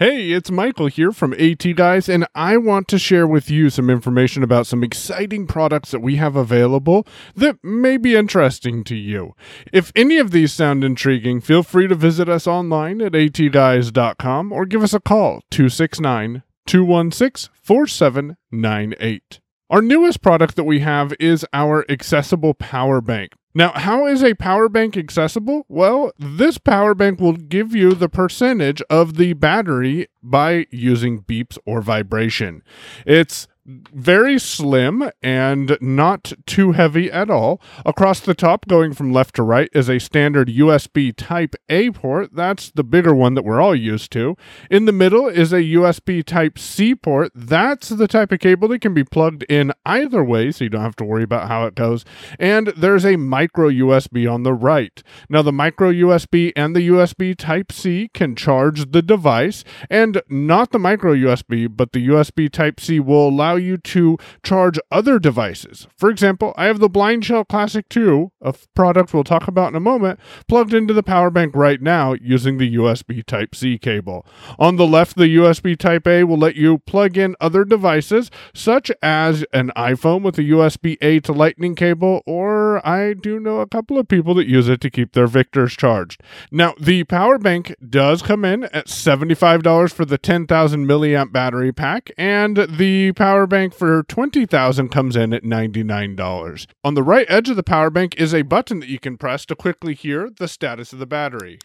Hey, it's Michael here from AT Guys, and I want to share with you some information about some exciting products that we have available that may be interesting to you. If any of these sound intriguing, feel free to visit us online at atguys.com or give us a call 269 216 4798. Our newest product that we have is our accessible power bank. Now, how is a power bank accessible? Well, this power bank will give you the percentage of the battery by using beeps or vibration. It's very slim and not too heavy at all. Across the top, going from left to right, is a standard USB Type A port. That's the bigger one that we're all used to. In the middle is a USB Type C port. That's the type of cable that can be plugged in either way, so you don't have to worry about how it goes. And there's a micro USB on the right. Now, the micro USB and the USB Type C can charge the device, and not the micro USB, but the USB Type C will allow you to charge other devices. For example, I have the Blind Shell Classic 2, a product we'll talk about in a moment, plugged into the power bank right now using the USB Type C cable. On the left, the USB Type A will let you plug in other devices, such as an iPhone with a USB A to Lightning cable, or I do know a couple of people that use it to keep their Victors charged. Now, the power bank does come in at $75 for the 10,000 milliamp battery pack, and the power bank for 20,000 comes in at $99. On the right edge of the power bank is a button that you can press to quickly hear the status of the battery.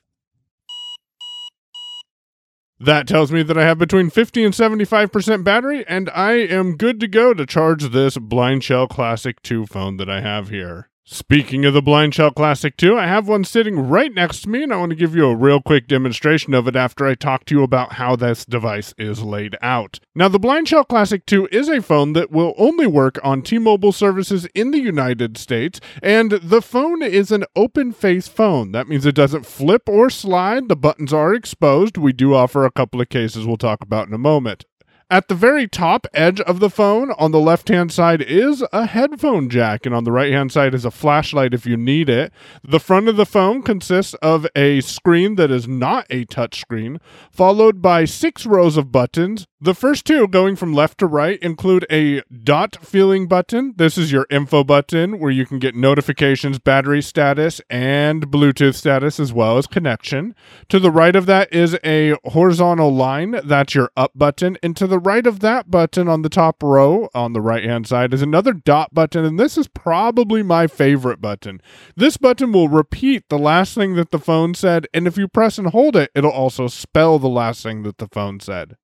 That tells me that I have between 50 and 75% battery, and I am good to go to charge this Blind Shell Classic 2 phone that I have here. Speaking of the Blind Shell Classic 2, I have one sitting right next to me, and I want to give you a real quick demonstration of it after I talk to you about how this device is laid out. Now, the Blind Shell Classic 2 is a phone that will only work on T Mobile services in the United States, and the phone is an open face phone. That means it doesn't flip or slide, the buttons are exposed. We do offer a couple of cases we'll talk about in a moment. At the very top edge of the phone on the left hand side is a headphone jack, and on the right hand side is a flashlight if you need it. The front of the phone consists of a screen that is not a touch screen, followed by six rows of buttons. The first two, going from left to right, include a dot feeling button. This is your info button where you can get notifications, battery status, and Bluetooth status, as well as connection. To the right of that is a horizontal line. That's your up button. And to the right of that button on the top row on the right hand side is another dot button. And this is probably my favorite button. This button will repeat the last thing that the phone said. And if you press and hold it, it'll also spell the last thing that the phone said.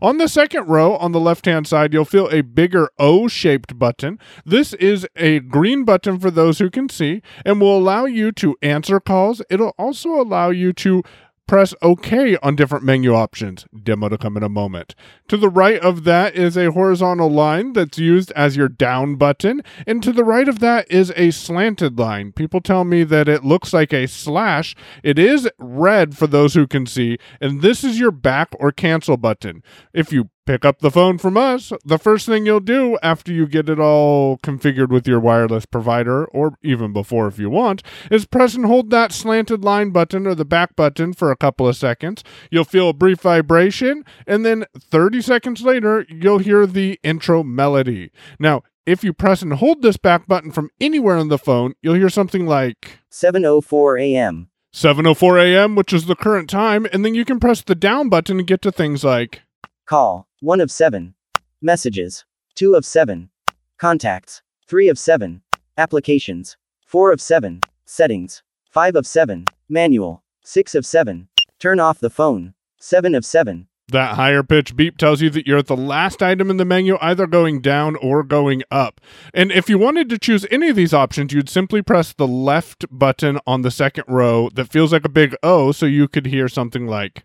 On the second row on the left hand side, you'll feel a bigger O shaped button. This is a green button for those who can see and will allow you to answer calls. It'll also allow you to press OK on different menu options. Demo to come in a moment. To the right of that is a horizontal line that's used as your down button, and to the right of that is a slanted line. People tell me that it looks like a slash. It is red for those who can see, and this is your back or cancel button. If you pick up the phone from us, the first thing you'll do after you get it all configured with your wireless provider, or even before if you want, is press and hold that slanted line button or the back button for a couple of seconds. You'll feel a brief vibration, and then 30 seconds later, you'll hear the intro melody. Now, if you press and hold this back button from anywhere on the phone, you'll hear something like 7:04 a.m. 7:04 a.m., which is the current time, and then you can press the down button to get to things like Call 1 of 7. Messages 2 of 7. Contacts 3 of 7. Applications 4 of 7. Settings 5 of 7. Manual 6 of 7. Turn off the phone 7 of 7. That higher pitch beep tells you that you're at the last item in the menu, either going down or going up. And if you wanted to choose any of these options, you'd simply press the left button on the second row that feels like a big O so you could hear something like.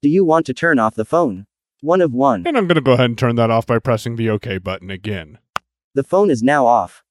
Do you want to turn off the phone? 1 of 1. And I'm going to go ahead and turn that off by pressing the OK button again. The phone is now off.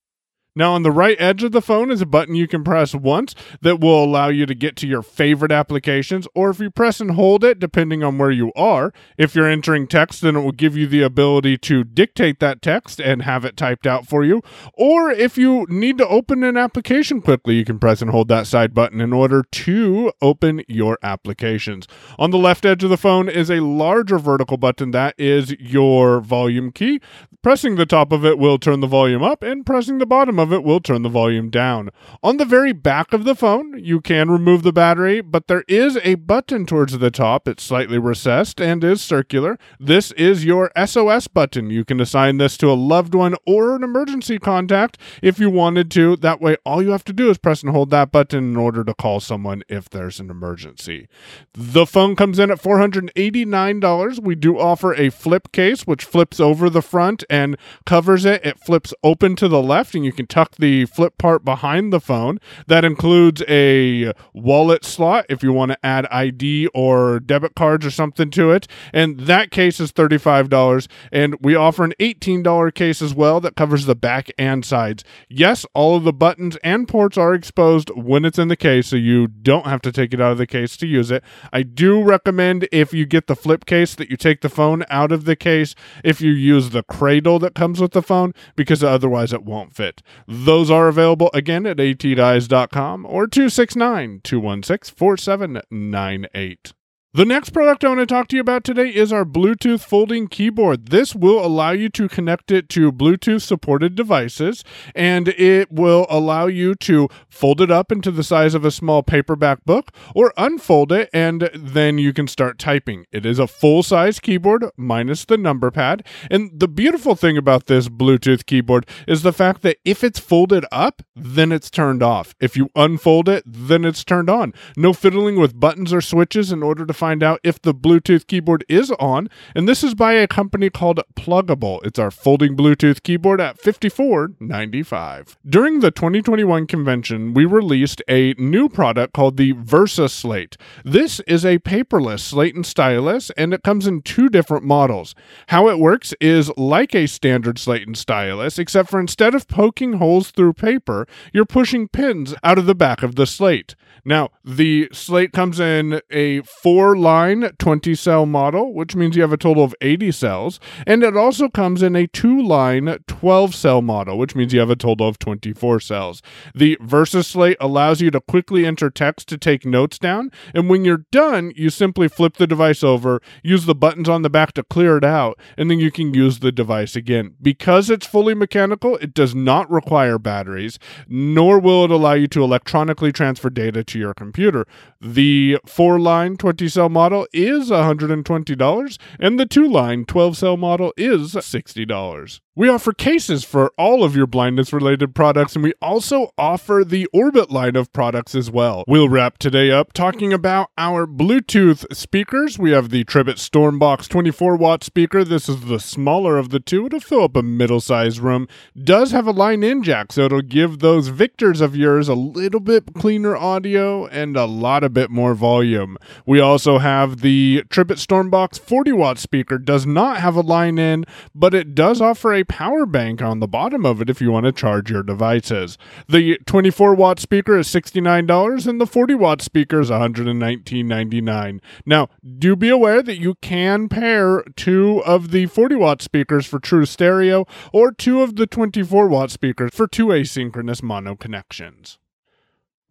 Now, on the right edge of the phone is a button you can press once that will allow you to get to your favorite applications, or if you press and hold it, depending on where you are, if you're entering text, then it will give you the ability to dictate that text and have it typed out for you. Or if you need to open an application quickly, you can press and hold that side button in order to open your applications. On the left edge of the phone is a larger vertical button that is your volume key. Pressing the top of it will turn the volume up, and pressing the bottom of it will turn the volume down. On the very back of the phone, you can remove the battery, but there is a button towards the top. It's slightly recessed and is circular. This is your SOS button. You can assign this to a loved one or an emergency contact if you wanted to. That way, all you have to do is press and hold that button in order to call someone if there's an emergency. The phone comes in at $489. We do offer a flip case, which flips over the front and covers it. It flips open to the left, and you can tuck the flip part behind the phone. That includes a wallet slot if you want to add ID or debit cards or something to it. And that case is $35. And we offer an $18 case as well that covers the back and sides. Yes, all of the buttons and ports are exposed when it's in the case, so you don't have to take it out of the case to use it. I do recommend if you get the flip case that you take the phone out of the case if you use the cradle that comes with the phone because otherwise it won't fit. Those are available again at atguys.com or 269 216 4798. The next product I want to talk to you about today is our Bluetooth folding keyboard. This will allow you to connect it to Bluetooth supported devices and it will allow you to fold it up into the size of a small paperback book or unfold it and then you can start typing. It is a full size keyboard minus the number pad. And the beautiful thing about this Bluetooth keyboard is the fact that if it's folded up, then it's turned off. If you unfold it, then it's turned on. No fiddling with buttons or switches in order to find out if the Bluetooth keyboard is on, and this is by a company called Plugable. It's our folding Bluetooth keyboard at $54.95. During the 2021 convention, we released a new product called the Versa Slate. This is a paperless slate and stylus, and it comes in two different models. How it works is like a standard slate and stylus, except for instead of poking holes through paper, you're pushing pins out of the back of the slate. Now, the slate comes in a four line 20 cell model, which means you have a total of 80 cells. And it also comes in a two line 12 cell model, which means you have a total of 24 cells. The Versa Slate allows you to quickly enter text to take notes down. And when you're done, you simply flip the device over, use the buttons on the back to clear it out, and then you can use the device again. Because it's fully mechanical, it does not require batteries, nor will it allow you to electronically transfer data to your computer. The four line 20 cell model is $120, and the two line 12 cell model is $60. We offer cases for all of your blindness related products, and we also offer the Orbit line of products as well. We'll wrap today up talking about our Bluetooth speakers. We have the Tribit Stormbox 24 watt speaker. This is the smaller of the two. It'll fill up a middle sized room. Does have a line in jack, so it'll give those Victors of yours a little bit cleaner audio and a lot of bit more volume. We also have the Tribit Stormbox 40 watt speaker. Does not have a line in, but it does offer a power bank on the bottom of it if you want to charge your devices. The 24 watt speaker is $69 and the 40 watt speaker is $119.99. Now, do be aware that you can pair two of the 40 watt speakers for true stereo or two of the 24 watt speakers for two asynchronous mono connections.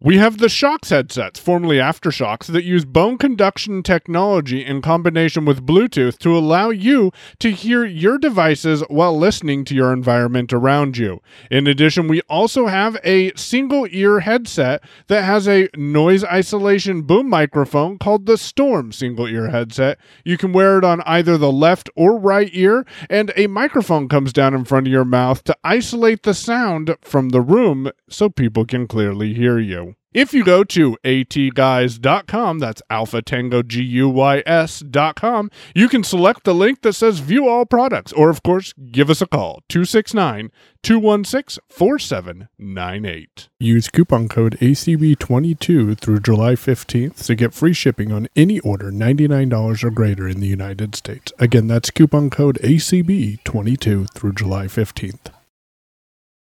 We have the Shokz headsets, formerly AfterShokz, that use bone conduction technology in combination with Bluetooth to allow you to hear your devices while listening to your environment around you. In addition, we also have a single ear headset that has a noise isolation boom microphone called the Storm single ear headset. You can wear it on either the left or right ear, and a microphone comes down in front of your mouth to isolate the sound from the room so people can clearly hear you. If you go to atguys.com, that's alpha tango G U Y S.com, you can select the link that says view all products, or of course, give us a call 269 216 4798. Use coupon code ACB22 through July 15th to get free shipping on any order $99 or greater in the United States. Again, that's coupon code ACB22 through July 15th.